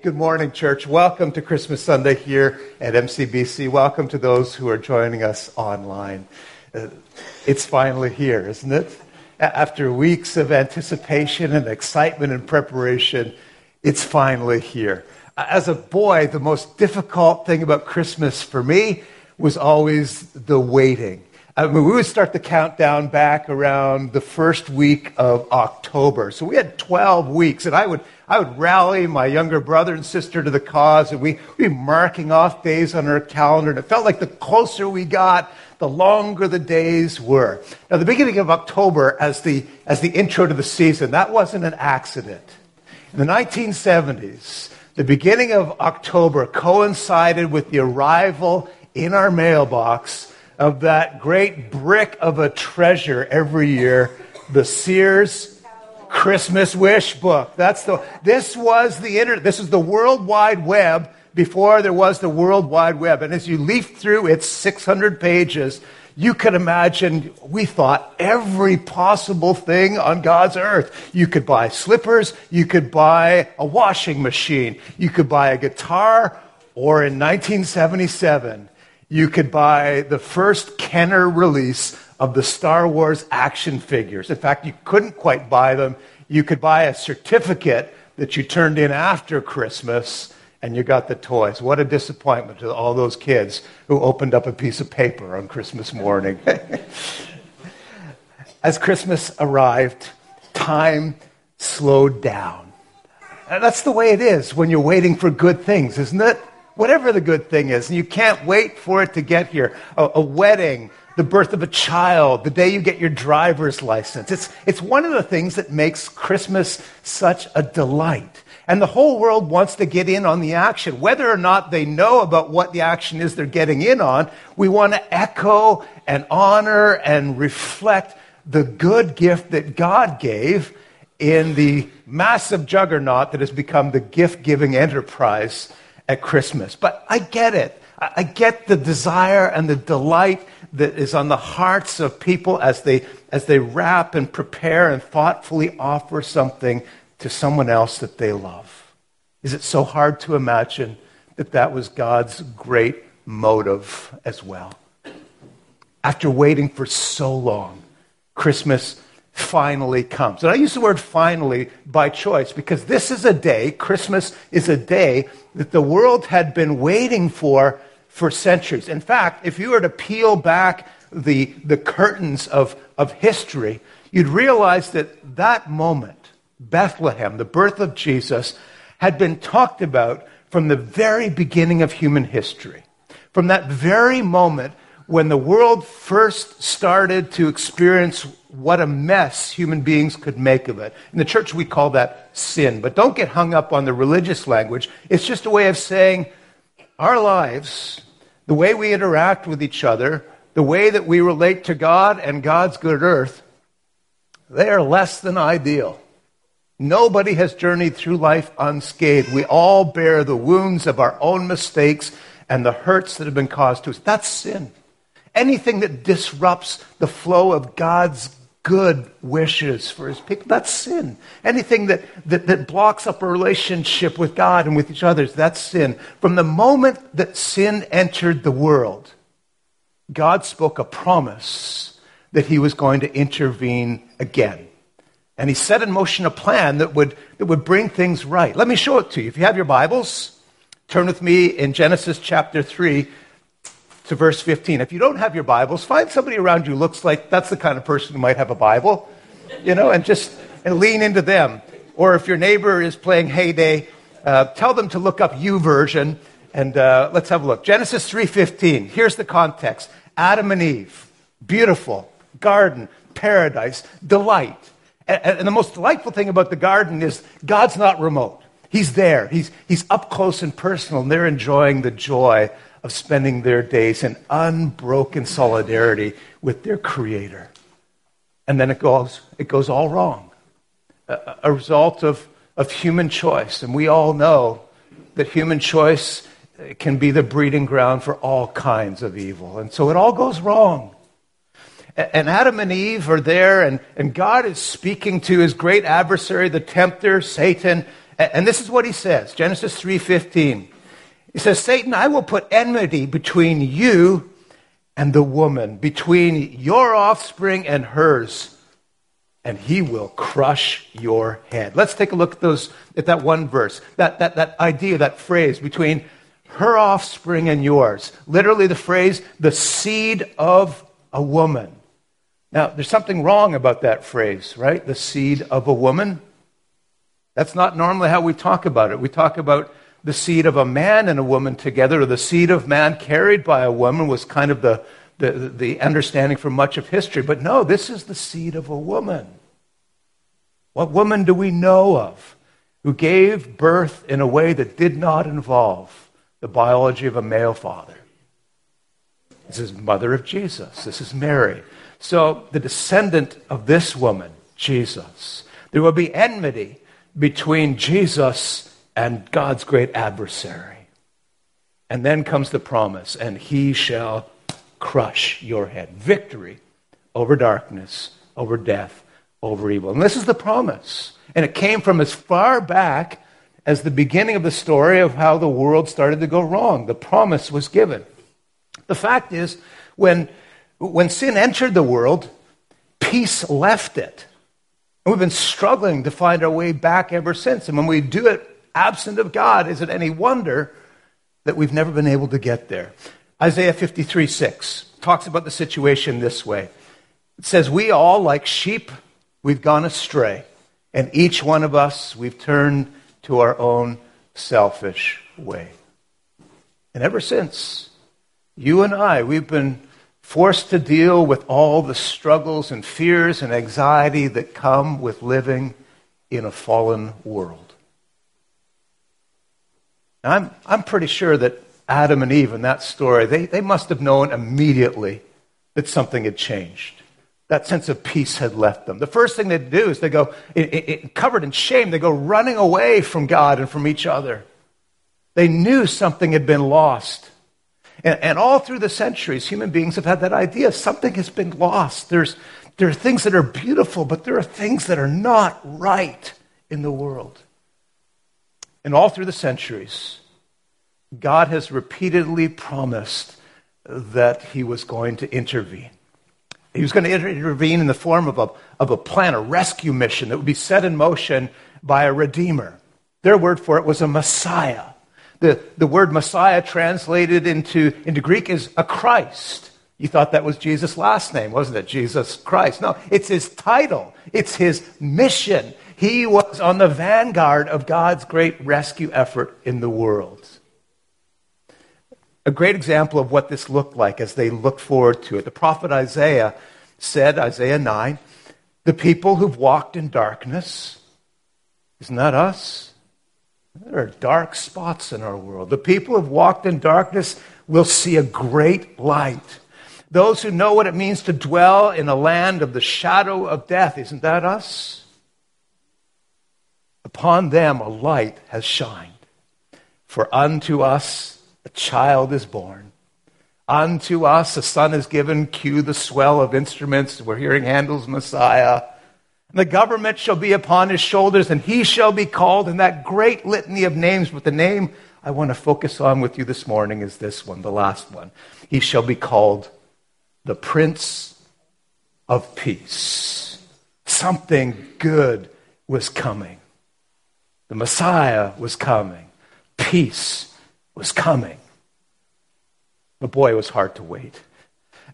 Good morning, church. Welcome to Christmas Sunday here at MCBC. Welcome to those who are joining us online. Uh, it's finally here, isn't it? After weeks of anticipation and excitement and preparation, it's finally here. As a boy, the most difficult thing about Christmas for me was always the waiting. I mean, we would start the countdown back around the first week of October. So we had 12 weeks, and I would, I would rally my younger brother and sister to the cause, and we, be marking off days on our calendar. And it felt like the closer we got, the longer the days were. Now, the beginning of October, as the, as the intro to the season, that wasn't an accident. In the 1970s, the beginning of October coincided with the arrival in our mailbox of that great brick of a treasure every year, the Sears Christmas Wish book. That's the, this was the internet. This is the World Wide Web before there was the World Wide Web. And as you leaf through its 600 pages, you could imagine we thought every possible thing on God's earth. You could buy slippers, you could buy a washing machine, you could buy a guitar, or in 1977, you could buy the first Kenner release of the Star Wars action figures. In fact, you couldn't quite buy them. You could buy a certificate that you turned in after Christmas and you got the toys. What a disappointment to all those kids who opened up a piece of paper on Christmas morning. As Christmas arrived, time slowed down. And that's the way it is when you're waiting for good things, isn't it? whatever the good thing is, and you can't wait for it to get here. A, a, wedding, the birth of a child, the day you get your driver's license. It's, it's one of the things that makes Christmas such a delight. And the whole world wants to get in on the action. Whether or not they know about what the action is they're getting in on, we want to echo and honor and reflect the good gift that God gave in the massive juggernaut that has become the gift giving enterprise at Christmas. But I get it. I get the desire and the delight that is on the hearts of people as they, as they wrap and prepare and thoughtfully offer something to someone else that they love. Is it so hard to imagine that that was God's great motive as well? After waiting for so long, Christmas finally comes. And I use the word finally by choice because this is a day, Christmas is a day that the world had been waiting for for centuries. In fact, if you were to peel back the, the curtains of, of history, you'd realize that that moment, Bethlehem, the birth of Jesus, had been talked about from the very beginning of human history. From that very moment when the world first started to experience what a mess human beings could make of it. In the church, we call that sin. But don't get hung up on the religious language. It's just a way of saying our lives, the way we interact with each other, the way that we relate to God and God's good earth, they are less than ideal. Nobody has journeyed through life unscathed. We all bear the wounds of our own mistakes and the hurts that have been caused to us. That's sin anything that disrupts the flow of God's good wishes for his people, that's sin. Anything that, that, that blocks up a relationship with God and with each other, that's sin. From the moment that sin entered the world, God spoke a promise that he was going to intervene again. And he set in motion a plan that would, that would bring things right. Let me show it to you. If you have your Bibles, turn with me in Genesis chapter 3, to verse 15. If you don't have your Bibles, find somebody around you looks like that's the kind of person who might have a Bible, you know, and just and lean into them. Or if your neighbor is playing Hay Day, uh, tell them to look up YouVersion, and uh, let's have a look. Genesis 3:15. Here's the context: Adam and Eve, beautiful garden, paradise, delight. And, and the most delightful thing about the garden is God's not remote. He's there. He's, he's up close and personal, and they're enjoying the joy of spending their days in unbroken solidarity with their Creator. And then it goes, it goes all wrong. A, a result of, of human choice. And we all know that human choice eh, can be the breeding ground for all kinds of evil. And so it all goes wrong. And Adam and Eve are there, and, and God is speaking to his great adversary, the tempter, Satan, And this is what he says, Genesis 3:15. He says, "Satan, I will put enmity between you and the woman, between your offspring and hers, and he will crush your head." Let's take a look at those at that one verse. That that that idea, that phrase between her offspring and yours. Literally the phrase the seed of a woman. Now, there's something wrong about that phrase, right? The seed of a woman. That's not normally how we talk about it. We talk about the seed of a man and a woman together, or the seed of man carried by a woman was kind of the, the, the understanding for much of history. But no, this is the seed of a woman. What woman do we know of who gave birth in a way that did not involve the biology of a male father? This is mother of Jesus. This is Mary. So, the descendant of this woman, Jesus, there will be enmity between Jesus and God's great adversary. And then comes the promise, and he shall crush your head. Victory over darkness, over death, over evil. And this is the promise. And it came from as far back as the beginning of the story of how the world started to go wrong. The promise was given. The fact is, when when sin entered the world, peace left it. And we've been struggling to find our way back ever since. And when we do it absent of God, is it any wonder that we've never been able to get there? Isaiah 53 6 talks about the situation this way it says, We all, like sheep, we've gone astray, and each one of us, we've turned to our own selfish way. And ever since, you and I, we've been forced to deal with all the struggles and fears and anxiety that come with living in a fallen world. I'm, I'm pretty sure that Adam and Eve in that story, they, they must have known immediately that something had changed. That sense of peace had left them. The first thing they do is they go, it, it, covered in shame, they go running away from God and from each other. They knew something had been lost. And, and, all through the centuries, human beings have had that idea something has been lost. There's, there are things that are beautiful, but there are things that are not right in the world. And all through the centuries, God has repeatedly promised that He was going to intervene. He was going to intervene in the form of a, of a plan, a rescue mission that would be set in motion by a Redeemer. Their word for it was a Messiah. The, the word Messiah translated into, into Greek is a Christ. You thought that was Jesus' last name, wasn't it? Jesus Christ. No, it's his title, it's his mission. He was on the vanguard of God's great rescue effort in the world. A great example of what this looked like as they looked forward to it. The prophet Isaiah said, Isaiah 9, the people who've walked in darkness, isn't that us? There are dark spots in our world. The people who have walked in darkness will see a great light. Those who know what it means to dwell in a land of the shadow of death, isn't that us? Upon them a light has shined. For unto us a child is born. Unto us a son is given. Cue the swell of instruments. We're hearing Handel's Messiah. The government shall be upon his shoulders, and he shall be called in that great litany of names. But the name I want to focus on with you this morning is this one, the last one. He shall be called the Prince of Peace. Something good was coming. The Messiah was coming. Peace was coming. But boy, it was hard to wait.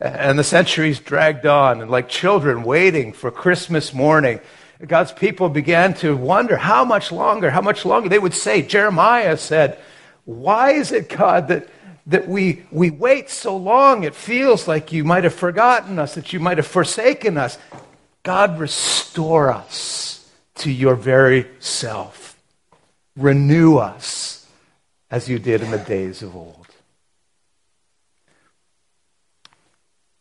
And the centuries dragged on, and like children waiting for Christmas morning, God's people began to wonder how much longer, how much longer. They would say, Jeremiah said, Why is it, God, that, that we, we wait so long? It feels like you might have forgotten us, that you might have forsaken us. God, restore us to your very self. Renew us as you did in the days of old.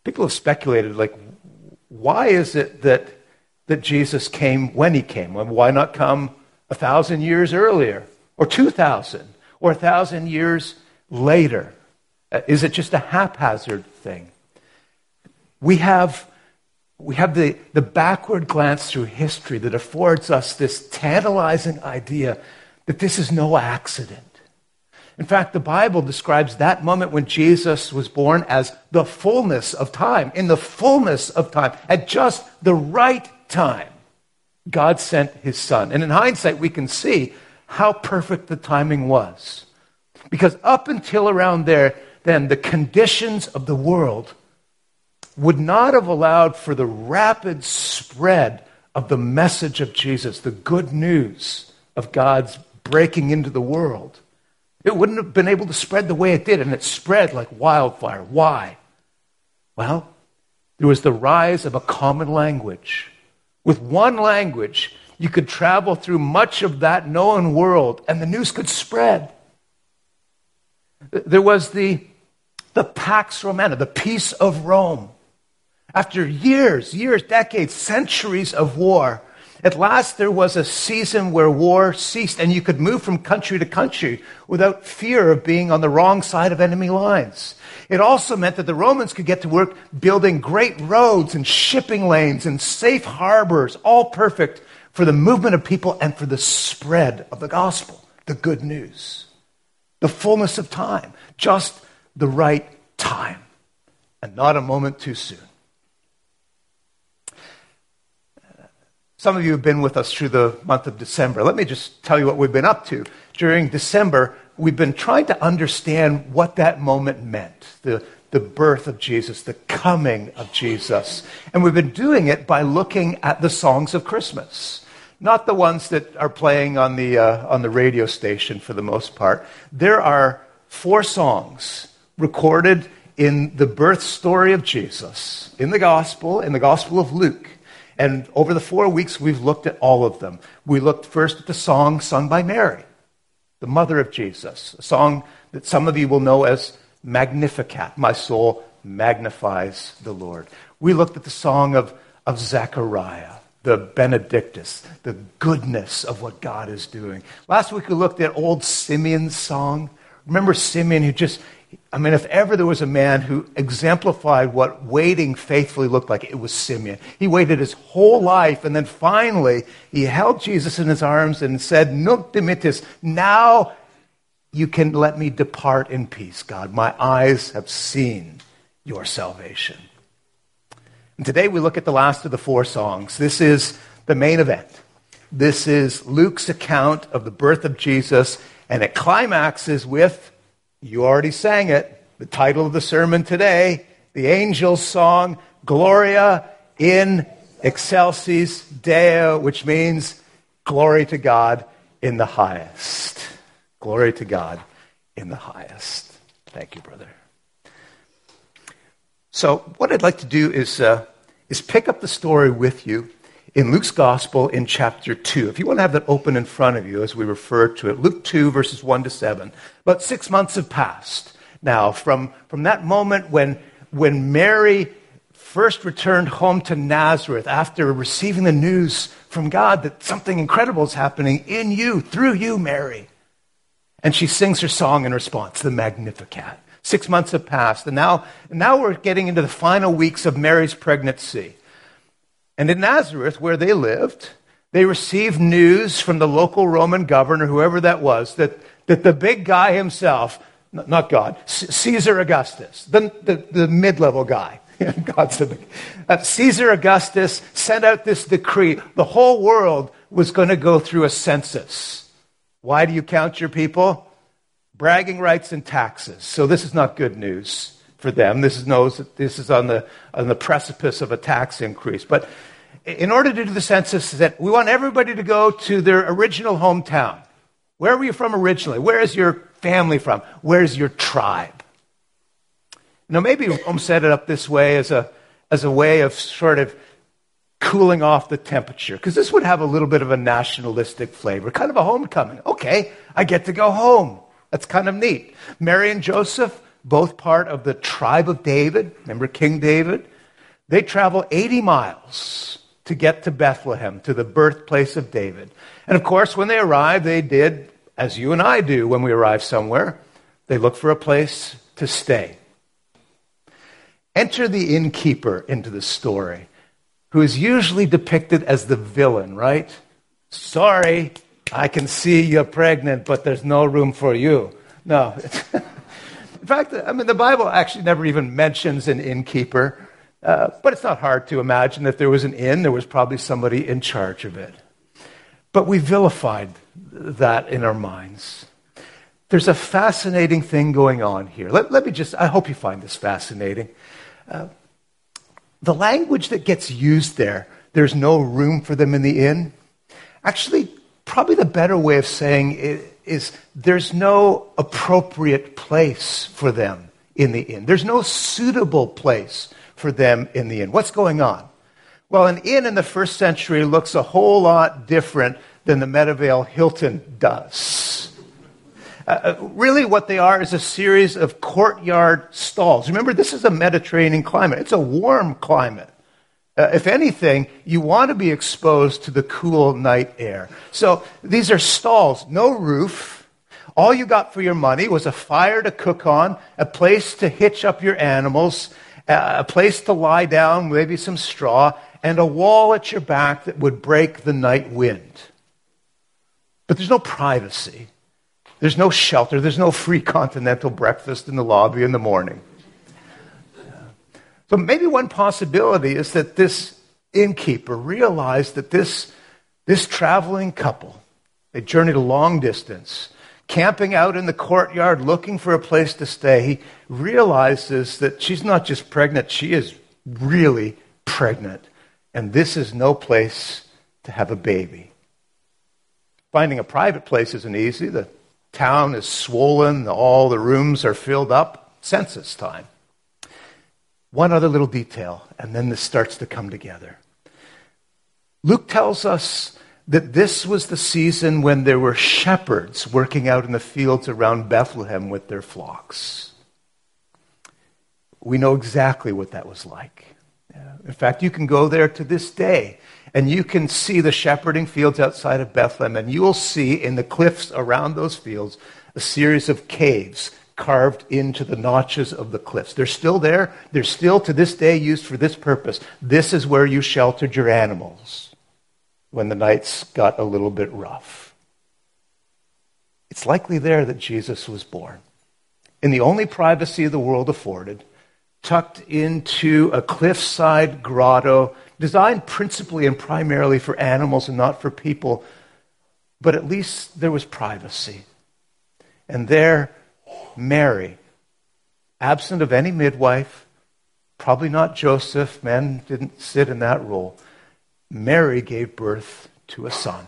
people have speculated, like, why is it that, that Jesus came when he came? Why not come a thousand years earlier, or 2,000, or a thousand years later? Uh, is it just a haphazard thing? We have, we have the, the backward glance through history that affords us this tantalizing idea that this is no accident. In fact, the Bible describes that moment when Jesus was born as the fullness of time. In the fullness of time, at just the right time, God sent his son. And in hindsight, we can see how perfect the timing was. Because up until around there, then the conditions of the world would not have allowed for the rapid spread of the message of Jesus, the good news of God's breaking into the world. It wouldn't have been able to spread the way it did, and it spread like wildfire. Why? Well, there was the rise of a common language. With one language, you could travel through much of that known world, and the news could spread. There was the, the Pax Romana, the peace of Rome. After years, years, decades, centuries of war, at last there was a season where war ceased and you could move from country to country without fear of being on the wrong side of enemy lines. It also meant that the Romans could get to work building great roads and shipping lanes and safe harbors, all perfect for the movement of people and for the spread of the gospel, the good news. The fullness of time, just the right time, and not a moment too soon. Some of you have been with us through the month of December. Let me just tell you what we've been up to. During December, we've been trying to understand what that moment meant the, the birth of Jesus, the coming of Jesus. And we've been doing it by looking at the songs of Christmas. Not the ones that are playing on the, uh, on the radio station for the most part. There are four songs recorded in the birth story of Jesus, in the gospel, in the gospel of Luke. And over the four weeks, we've looked at all of them. We looked first at the song sung by Mary, the mother of Jesus, a song that some of you will know as Magnificat. My soul magnifies the Lord. We looked at the song of, of Zechariah, the Benedictus, the goodness of what God is doing. Last week we looked at old Simeon's song. Remember Simeon who just I mean, if ever there was a man who exemplified what waiting faithfully looked like, it was Simeon. He waited his whole life, and then finally, he held Jesus in his arms and said, Nunc dimittis, now you can let me depart in peace, God. My eyes have seen your salvation. And today we look at the last of the four songs. This is the main event. This is Luke's account of the birth of Jesus, and it climaxes with you already sang it. The title of the sermon today, the angel's song, Gloria in excelsis Deo, which means glory to God in the highest. Glory to God in the highest. Thank you, brother. So, what I'd like to do is, uh, is pick up the story with you in Luke's Gospel in chapter 2. If you want to have that open in front of you as we refer to it, Luke 2, verses 1 to 7. About six months have passed now from, from that moment when, when Mary first returned home to Nazareth after receiving the news from God that something incredible is happening in you, through you, Mary. And she sings her song in response, the Magnificat. Six months have passed, and now, now we're getting into the final weeks of Mary's pregnancy. And in Nazareth, where they lived, they received news from the local Roman governor, whoever that was, that, that the big guy himself, not God, Caesar Augustus, the, the, the mid level guy, God's the big, uh, Caesar Augustus sent out this decree. The whole world was going to go through a census. Why do you count your people? Bragging rights and taxes. So this is not good news for them. This is, knows this is on the, on the precipice of a tax increase. But in order to do the census, that we want everybody to go to their original hometown. Where were you from originally? Where is your family from? Where's your tribe? Now, maybe Rome set it up this way as a, as a way of sort of cooling off the temperature, because this would have a little bit of a nationalistic flavor, kind of a homecoming. Okay, I get to go home. That's kind of neat. Mary and Joseph, both part of the tribe of David. Remember King David? They travel 80 miles to get to Bethlehem, to the birthplace of David. And of course, when they arrived, they did as you and I do when we arrive somewhere. They look for a place to stay. Enter the innkeeper into the story, who is usually depicted as the villain, right? Sorry, I can see you're pregnant, but there's no room for you. No. In fact, I mean, the Bible actually never even mentions an innkeeper, uh, but it's not hard to imagine if there was an inn, there was probably somebody in charge of it. But we vilified that in our minds. There's a fascinating thing going on here. Let, let me just, I hope you find this fascinating. Uh, the language that gets used there, there's no room for them in the inn. Actually, probably the better way of saying it is there's no appropriate place for them in the inn. There's no suitable place for them in the inn. What's going on? Well, an inn in the first century looks a whole lot different than the Meadowvale Hilton does. Uh, uh, really, what they are is a series of courtyard stalls. Remember, this is a Mediterranean climate, it's a warm climate. Uh, if anything, you want to be exposed to the cool night air. So these are stalls, no roof. All you got for your money was a fire to cook on, a place to hitch up your animals, uh, a place to lie down, maybe some straw, and a wall at your back that would break the night wind. But there's no privacy. There's no shelter. There's no free continental breakfast in the lobby in the morning. So maybe one possibility is that this innkeeper realized that this, this traveling couple, they journeyed a long distance, camping out in the courtyard looking for a place to stay. He realizes that she's not just pregnant, she is really pregnant. And this is no place to have a baby. Finding a private place isn't easy. The town is swollen, all the rooms are filled up. Census time. One other little detail, and then this starts to come together. Luke tells us that this was the season when there were shepherds working out in the fields around Bethlehem with their flocks. We know exactly what that was like. In fact, you can go there to this day and you can see the shepherding fields outside of Bethlehem, and you will see in the cliffs around those fields a series of caves carved into the notches of the cliffs. They're still there. They're still to this day used for this purpose. This is where you sheltered your animals when the nights got a little bit rough. It's likely there that Jesus was born. In the only privacy the world afforded, tucked into a cliffside grotto designed principally and primarily for animals and not for people. But at least there was privacy. And there, Mary, absent of any midwife, probably not Joseph, men didn't sit in that role. Mary gave birth to a son,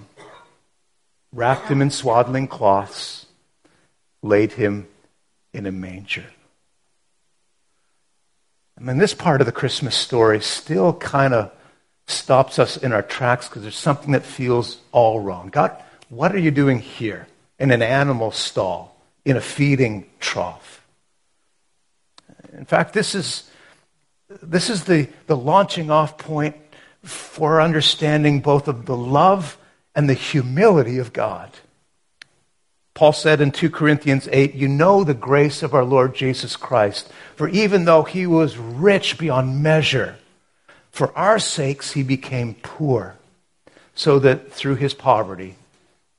wrapped him in swaddling cloths, laid him in a manger. I mean, this part of the Christmas story still kind of stops us in our tracks because there's something that feels all wrong. God, what are you doing here in an animal stall? In a feeding trough. In fact, this is, this is the, the launching off point for understanding both of the love and the humility of God. Paul said in 2 Corinthians 8, You know the grace of our Lord Jesus Christ, for even though he was rich beyond measure, for our sakes he became poor, so that through his poverty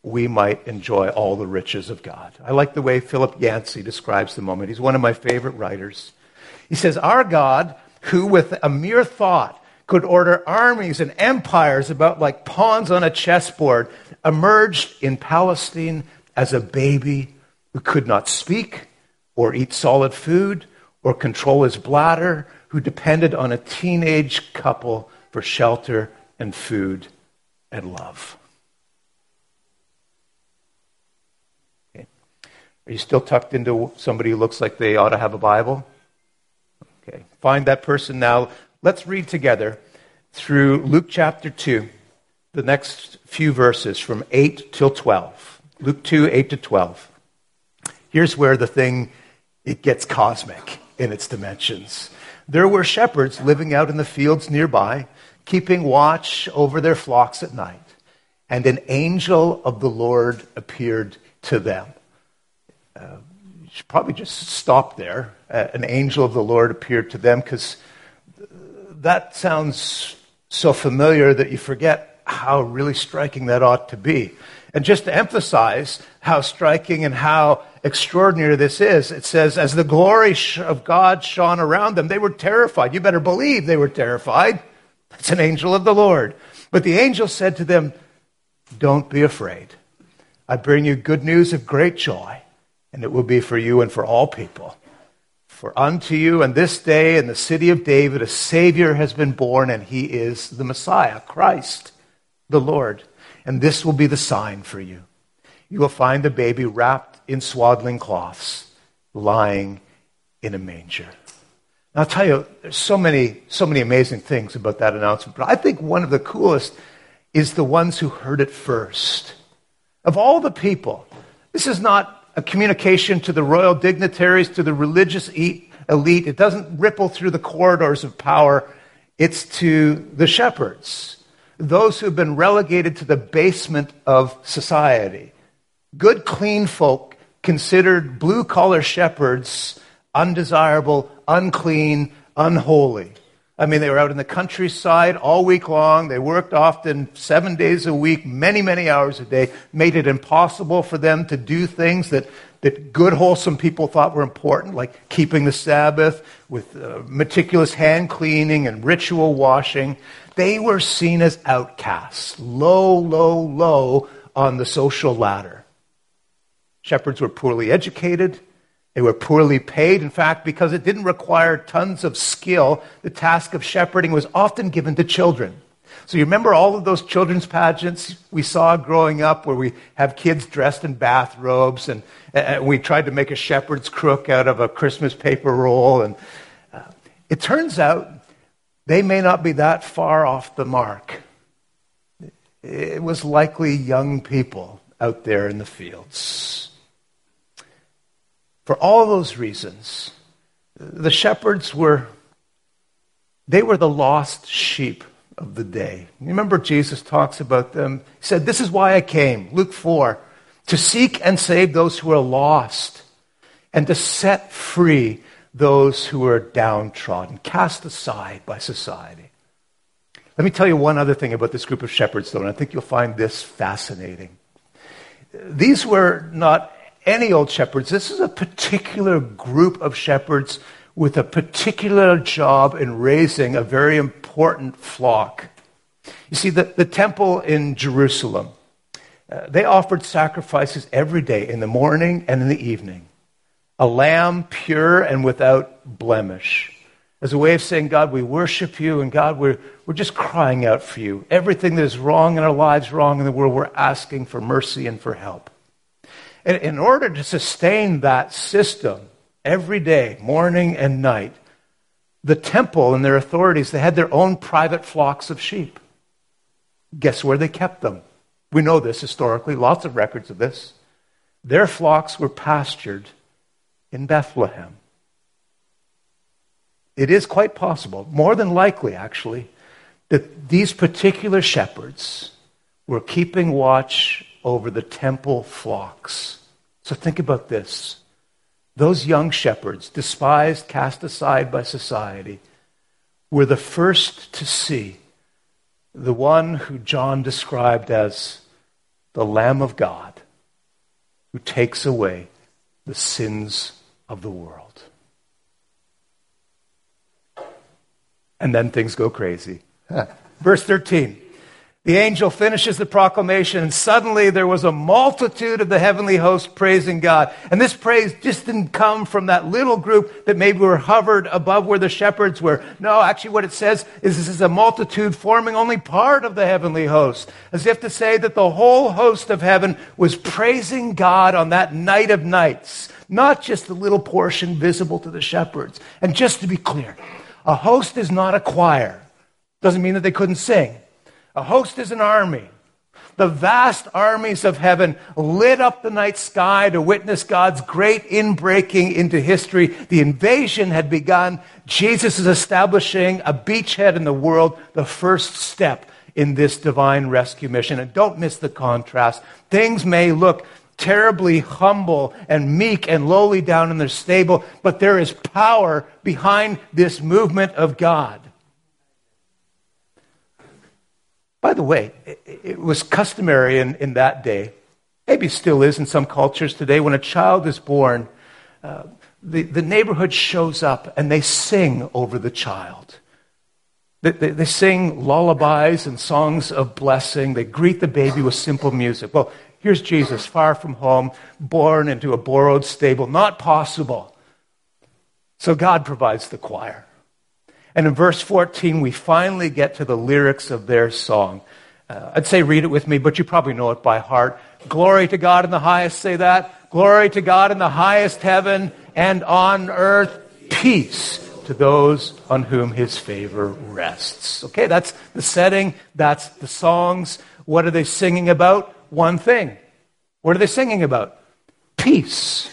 we might enjoy all the riches of God. I like the way Philip Yancey describes the moment. He's one of my favorite writers. He says, Our God, who with a mere thought could order armies and empires about like pawns on a chessboard, emerged in Palestine as a baby who could not speak or eat solid food or control his bladder, who depended on a teenage couple for shelter and food and love. Are you still tucked into somebody who looks like they ought to have a Bible? Okay. Find that person now. Let's read together through Luke chapter 2, the next few verses from 8 till 12. Luke 2, 8 to 12. Here's where the thing it gets cosmic in its dimensions. There were shepherds living out in the fields nearby, keeping watch over their flocks at night. And an angel of the Lord appeared to them uh, you should probably just stop there. Uh, an angel of the Lord appeared to them because that sounds so familiar that you forget how really striking that ought to be. And just to emphasize how striking and how extraordinary this is, it says, as the glory of God shone around them, they were terrified. You better believe they were terrified. It's an angel of the Lord. But the angel said to them, Don't be afraid. I bring you good news of great joy, and it will be for you and for all people. For unto you and this day in the city of David a Savior has been born, and he is the Messiah, Christ, the Lord. And this will be the sign for you. You will find the baby wrapped in swaddling cloths, lying in a manger. Now, I'll tell you, there's so many, so many amazing things about that announcement, but I think one of the coolest is the ones who heard it first. Of all the people, this is not a communication to the royal dignitaries, to the religious elite. It doesn't ripple through the corridors of power. It's to the shepherds, those who've been relegated to the basement of society. Good, clean folk considered blue collar shepherds undesirable, unclean, unholy. I mean, they were out in the countryside all week long. They worked often seven days a week, many, many hours a day, made it impossible for them to do things that, that good, wholesome people thought were important, like keeping the Sabbath with uh, meticulous hand cleaning and ritual washing. They were seen as outcasts, low, low, low on the social ladder. Shepherds were poorly educated. They were poorly paid. In fact, because it didn't require tons of skill, the task of shepherding was often given to children. So you remember all of those children's pageants we saw growing up where we have kids dressed in bathrobes and, and we tried to make a shepherd's crook out of a Christmas paper roll. And uh, it turns out they may not be that far off the mark. It was likely young people out there in the fields. For all those reasons, the shepherds were they were the lost sheep of the day. Remember Jesus talks about them. He said, This is why I came, Luke 4, to seek and save those who are lost and to set free those who are downtrodden, cast aside by society. Let me tell you one other thing about this group of shepherds, though, and I think you'll find this fascinating. These were not any old shepherds. This is a particular group of shepherds with a particular job in raising a very important flock. You see, the, the temple in Jerusalem, uh, they offered sacrifices every day in the morning and in the evening. A lamb pure and without blemish. As a way of saying, God, we worship you, and God, we're, we're just crying out for you. Everything that is wrong in our lives, wrong in the world, we're asking for mercy and for help. And in order to sustain that system every day, morning and night, the temple and their authorities, they had their own private flocks of sheep. Guess where they kept them? We know this historically, lots of records of this. Their flocks were pastured in Bethlehem. It is quite possible, more than likely actually, that these particular shepherds were keeping watch over the temple flocks. So think about this. Those young shepherds, despised, cast aside by society, were the first to see the one who John described as the Lamb of God who takes away the sins of the world. And then things go crazy. Verse 13. The angel finishes the proclamation, and suddenly there was a multitude of the heavenly host praising God. And this praise just didn't come from that little group that maybe were hovered above where the shepherds were. No, actually, what it says is this is a multitude forming only part of the heavenly host, as if to say that the whole host of heaven was praising God on that night of nights, not just the little portion visible to the shepherds. And just to be clear, a host is not a choir. Doesn't mean that they couldn't sing. A host is an army. The vast armies of heaven lit up the night sky to witness God's great inbreaking into history. The invasion had begun. Jesus is establishing a beachhead in the world, the first step in this divine rescue mission. And don't miss the contrast. Things may look terribly humble and meek and lowly down in their stable, but there is power behind this movement of God. By the way, it, was customary in, in that day maybe still is in some cultures today, when a child is born, uh, the, the neighborhood shows up and they sing over the child. They, they, they, sing lullabies and songs of blessing. They greet the baby with simple music. Well, here's Jesus, far from home, born into a borrowed stable. Not possible. So God provides the choir. And in verse 14, we finally get to the lyrics of their song. Uh, I'd say read it with me, but you probably know it by heart. Glory to God in the highest, say that. Glory to God in the highest heaven, and on earth, peace to those on whom his favor rests. Okay, that's the setting, that's the songs. What are they singing about? One thing. What are they singing about? Peace.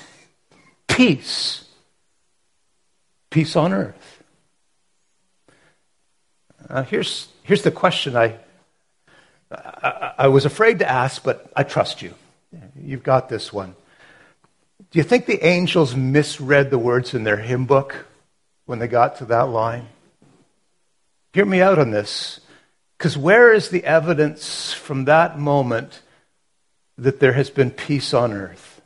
Peace. Peace on earth. Uh, here's, here's the question I, I, I was afraid to ask, but I trust you. You've got this one. Do you think the angels misread the words in their hymn book when they got to that line? Hear me out on this. Because where is the evidence from that moment that there has been peace on earth?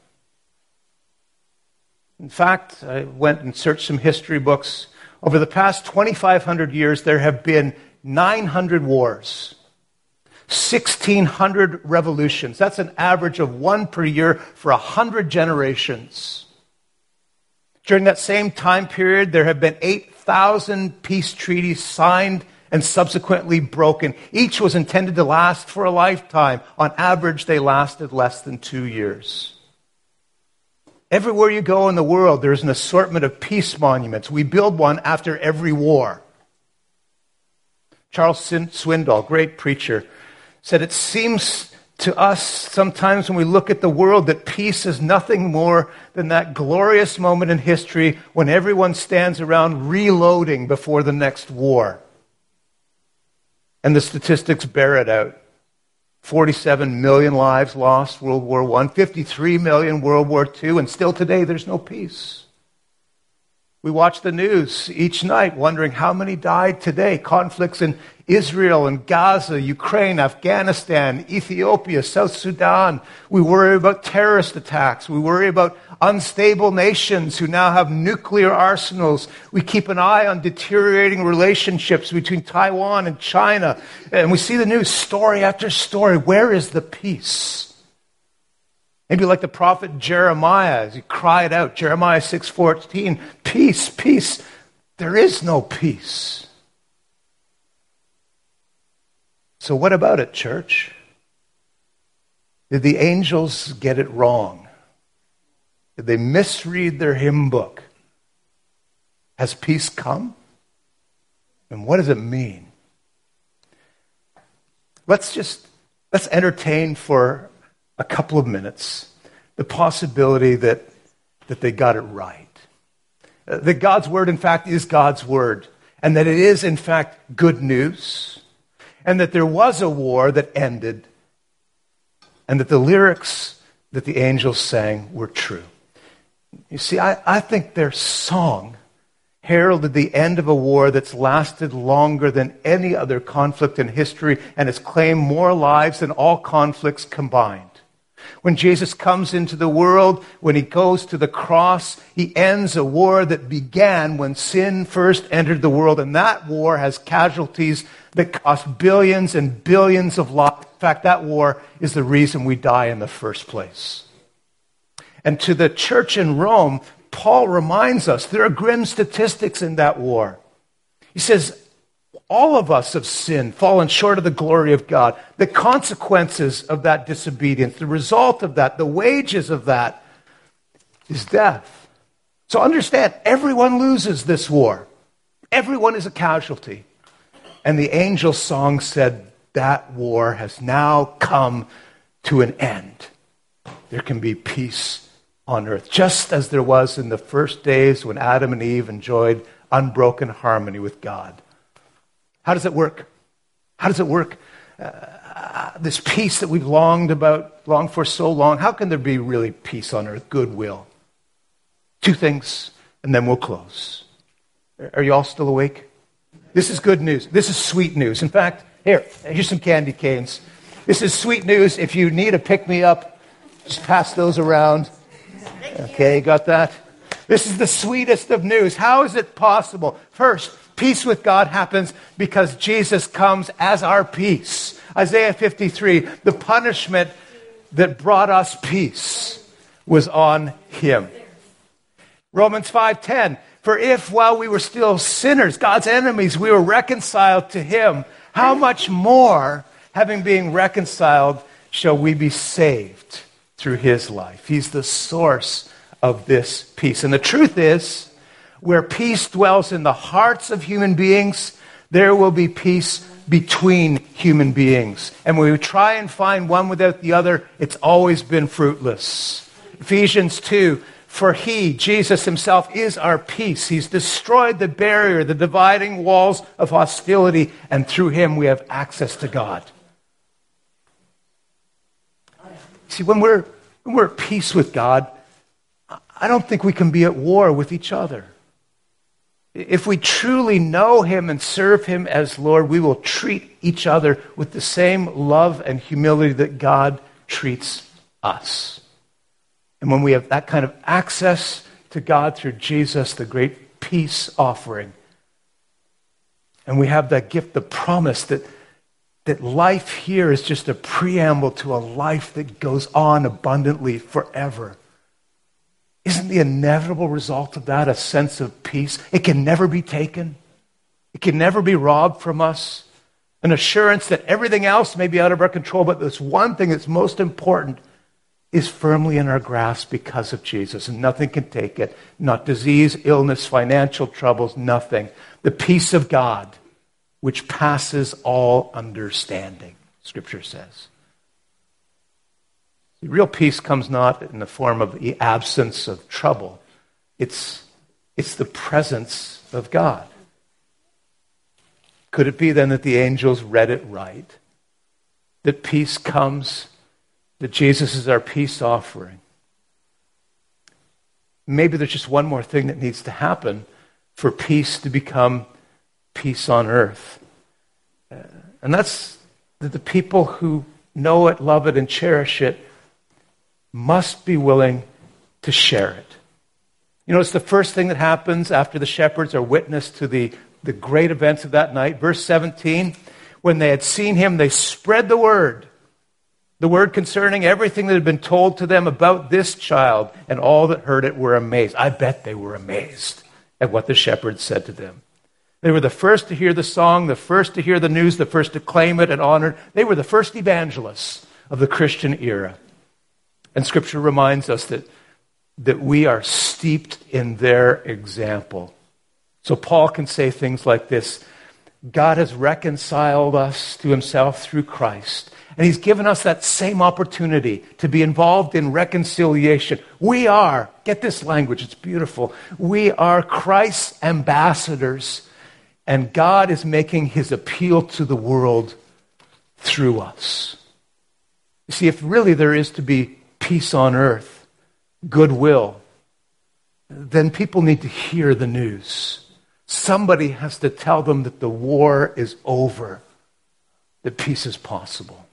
In fact, I went and searched some history books. Over the past 2,500 years, there have been 900 wars. 1,600 revolutions. That's an average of one per year for 100 generations. During that same time period, there have been 8,000 peace treaties signed and subsequently broken. Each was intended to last for a lifetime. On average, they lasted less than two years. Everywhere you go in the world, there's an assortment of peace monuments. We build one after every war. Charles Swindoll, great preacher, said, It seems to us sometimes when we look at the world that peace is nothing more than that glorious moment in history when everyone stands around reloading before the next war. And the statistics bear it out. 47 million lives lost World War I, 53 million World War II, and still today there's no peace. We watch the news each night wondering how many died today. Conflicts in Israel and Gaza, Ukraine, Afghanistan, Ethiopia, South Sudan. We worry about terrorist attacks. We worry about unstable nations who now have nuclear arsenals. We keep an eye on deteriorating relationships between Taiwan and China. And we see the news story after story. Where is the peace? Maybe like the prophet Jeremiah as he cried out, Jeremiah 6:14, peace, peace. There is no peace. So what about it, church? Did the angels get it wrong? Did they misread their hymn book? Has peace come? And what does it mean? Let's just let's entertain for a couple of minutes the possibility that, that they got it right. Uh, that God's word, in fact, is God's word, and that it is, in fact, good news, and that there was a war that ended, and that the lyrics that the angels sang were true. You see, I, I think their song heralded the end of a war that's lasted longer than any other conflict in history and has claimed more lives than all conflicts combined. When Jesus comes into the world, when he goes to the cross, he ends a war that began when sin first entered the world. And that war has casualties that cost billions and billions of lives. In fact, that war is the reason we die in the first place. And to the church in Rome, Paul reminds us there are grim statistics in that war. He says, all of us have sinned, fallen short of the glory of God. The consequences of that disobedience, the result of that, the wages of that is death. So understand, everyone loses this war. Everyone is a casualty. And the angel song said, that war has now come to an end. There can be peace on earth, just as there was in the first days when Adam and Eve enjoyed unbroken harmony with God. How does it work? How does it work? Uh, this peace that we've longed about, longed for so long. How can there be really peace on earth, goodwill? Two things, and then we'll close. Are you all still awake? This is good news. This is sweet news. In fact, here, here's some candy canes. This is sweet news. If you need a pick me up, Just pass those around. Okay, got that? This is the sweetest of news. How is it possible? First, peace with God happens because Jesus comes as our peace. Isaiah 53, the punishment that brought us peace was on him. Romans 5:10, for if while we were still sinners, God's enemies, we were reconciled to him, how much more having been reconciled shall we be saved through his life? He's the source of this peace. And the truth is, where peace dwells in the hearts of human beings, there will be peace between human beings. And when we try and find one without the other, it's always been fruitless. Ephesians 2 For he, Jesus himself, is our peace. He's destroyed the barrier, the dividing walls of hostility, and through him we have access to God. See, when we're, when we're at peace with God, I don't think we can be at war with each other. If we truly know Him and serve Him as Lord, we will treat each other with the same love and humility that God treats us. And when we have that kind of access to God through Jesus, the great peace offering, and we have that gift, the promise that, that life here is just a preamble to a life that goes on abundantly forever isn't the inevitable result of that a sense of peace? It can never be taken, it can never be robbed from us. An assurance that everything else may be out of our control, but this one thing that's most important is firmly in our grasp because of Jesus, and nothing can take it. Not disease, illness, financial troubles, nothing. The peace of God, which passes all understanding, Scripture says. Real peace comes not in the form of the absence of trouble, it's, it's the presence of God. Could it be then that the angels read it right? That peace comes, that Jesus is our peace offering. Maybe there's just one more thing that needs to happen for peace to become peace on earth. Uh, and that's that the people who know it, love it, and cherish it must be willing to share it. You know, it's the first thing that happens after the shepherds are witness to the, the great events of that night. Verse 17 when they had seen him, they spread the word. The word concerning everything that had been told to them about this child, and all that heard it were amazed. I bet they were amazed at what the shepherds said to them. They were the first to hear the song, the first to hear the news, the first to claim it and honor it. They were the first evangelists of the Christian era. And Scripture reminds us that, that we are steeped in their example. So Paul can say things like this God has reconciled us to himself through Christ. And he's given us that same opportunity to be involved in reconciliation. We are, get this language, it's beautiful. We are Christ's ambassadors, and God is making his appeal to the world through us. You see, if really there is to be peace on earth, goodwill, then people need to hear the news. Somebody has to tell them that the war is over, that peace is possible.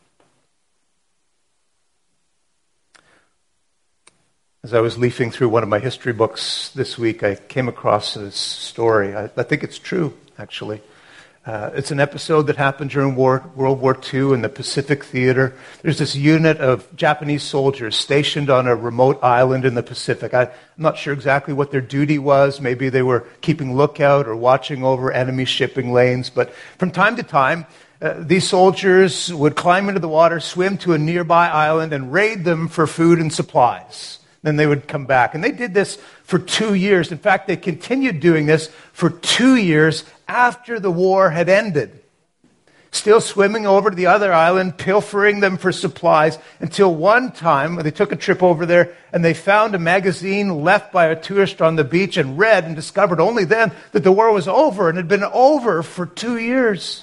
As I was leafing through one of my history books this week, I came across this story. I, I think it's true, actually. Uh, it's an episode that happened during War, World War II in the Pacific Theater. There's this unit of Japanese soldiers stationed on a remote island in the Pacific. I, am not sure exactly what their duty was. Maybe they were keeping lookout or watching over enemy shipping lanes. But from time to time, uh, these soldiers would climb into the water, swim to a nearby island, and raid them for food and supplies. Then they would come back. And they did this for two years. In fact, they continued doing this for two years after the war had ended. Still swimming over to the other island, pilfering them for supplies, until one time they took a trip over there and they found a magazine left by a tourist on the beach and read and discovered only then that the war was over and had been over for two years.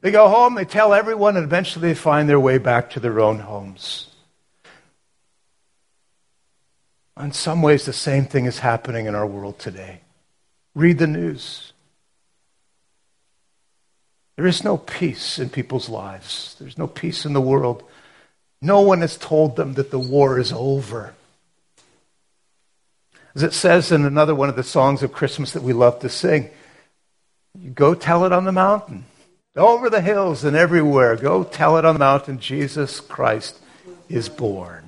They go home, they tell everyone, and eventually they find their way back to their own homes. In some ways, the same thing is happening in our world today. Read the news. There is no peace in people's lives. There's no peace in the world No one has told them that the war is over. As it says in another one of the songs of Christmas that we love to sing, you go tell it on the mountain, over the hills and everywhere. Go tell it on the mountain Jesus Christ is born.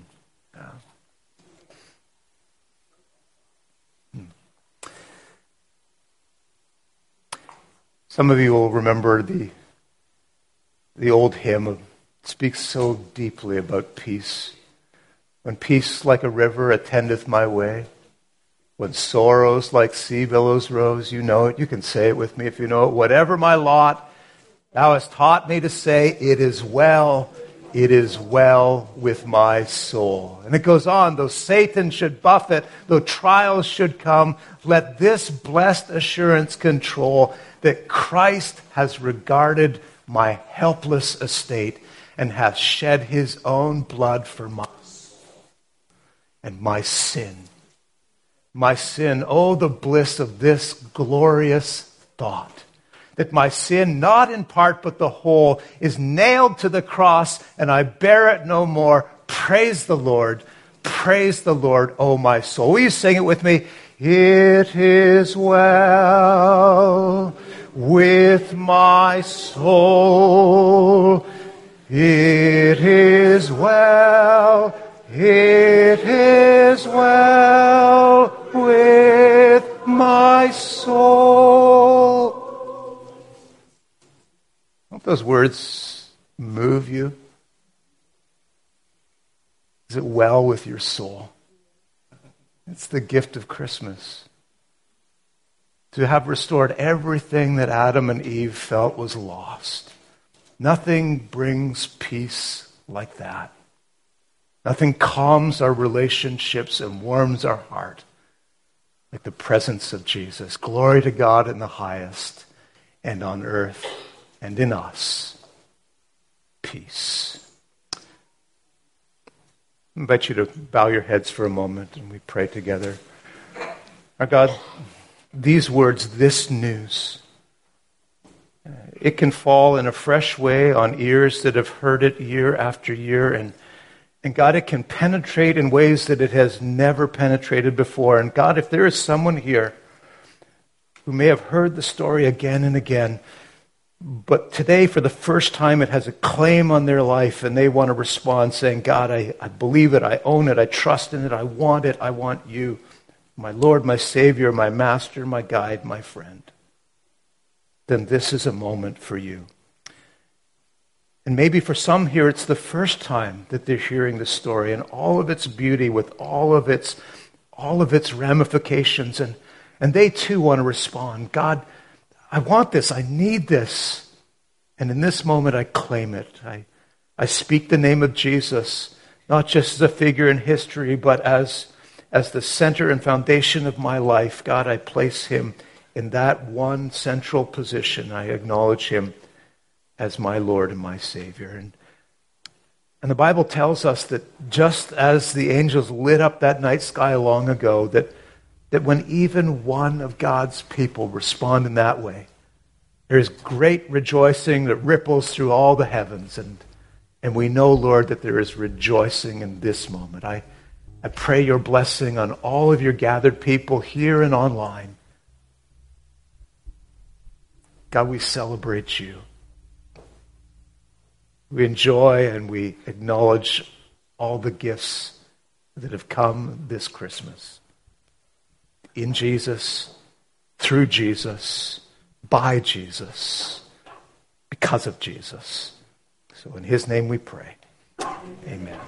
Some of you will remember the, the old hymn of, speaks so deeply about peace. When peace like a river attendeth my way, when sorrows like sea billows rose, you know it. You can say it with me if you know it. Whatever my lot, thou hast taught me to say, it is well, it is well with my soul. And it goes on, though Satan should buffet, though trials should come, let this blessed assurance control that Christ has regarded my helpless estate and hath shed his own blood for my and my sin my sin. Oh, the bliss of this glorious thought. That my sin, not in part but the whole, is nailed to the cross and I bear it no more. Praise the Lord. Praise the Lord, oh my soul. Will you sing it with me? It is well with my soul. It is well. It is well with my soul. Those words move you? Is it well with your soul? It's the gift of Christmas. To have restored everything that Adam and Eve felt was lost. Nothing brings peace like that. Nothing calms our relationships and warms our heart like the presence of Jesus. Glory to God in the highest, and on earth and in us, peace. I invite you to bow your heads for a moment and we pray together. Our God, these words, this news, it can fall in a fresh way on ears that have heard it year after year and and God, it can penetrate in ways that it has never penetrated before. And God, if there is someone here who may have heard the story again and again, but today, for the first time, it has a claim on their life, and they want to respond saying, God, I, I believe it, I own it, I trust in it, I want it, I want you, my Lord, my Savior, my Master, my guide, my friend. Then this is a moment for you. And maybe for some here, it's the first time that they're hearing the story and all of its beauty with all of its, all of its ramifications. And, and they too want to respond God, I want this. I need this. And in this moment, I claim it. I, I speak the name of Jesus, not just as a figure in history, but as, as the center and foundation of my life. God, I place him in that one central position. I acknowledge him as my Lord and my Savior. And, and the Bible tells us that just as the angels lit up that night sky long ago, that, that when even one of God's people respond in that way, there is great rejoicing that ripples through all the heavens. And, and we know, Lord, that there is rejoicing in this moment. I, I pray your blessing on all of your gathered people here and online. God, we celebrate you we enjoy and we acknowledge all the gifts that have come this Christmas. In Jesus, through Jesus, by Jesus, because of Jesus. So in his name we pray. Amen.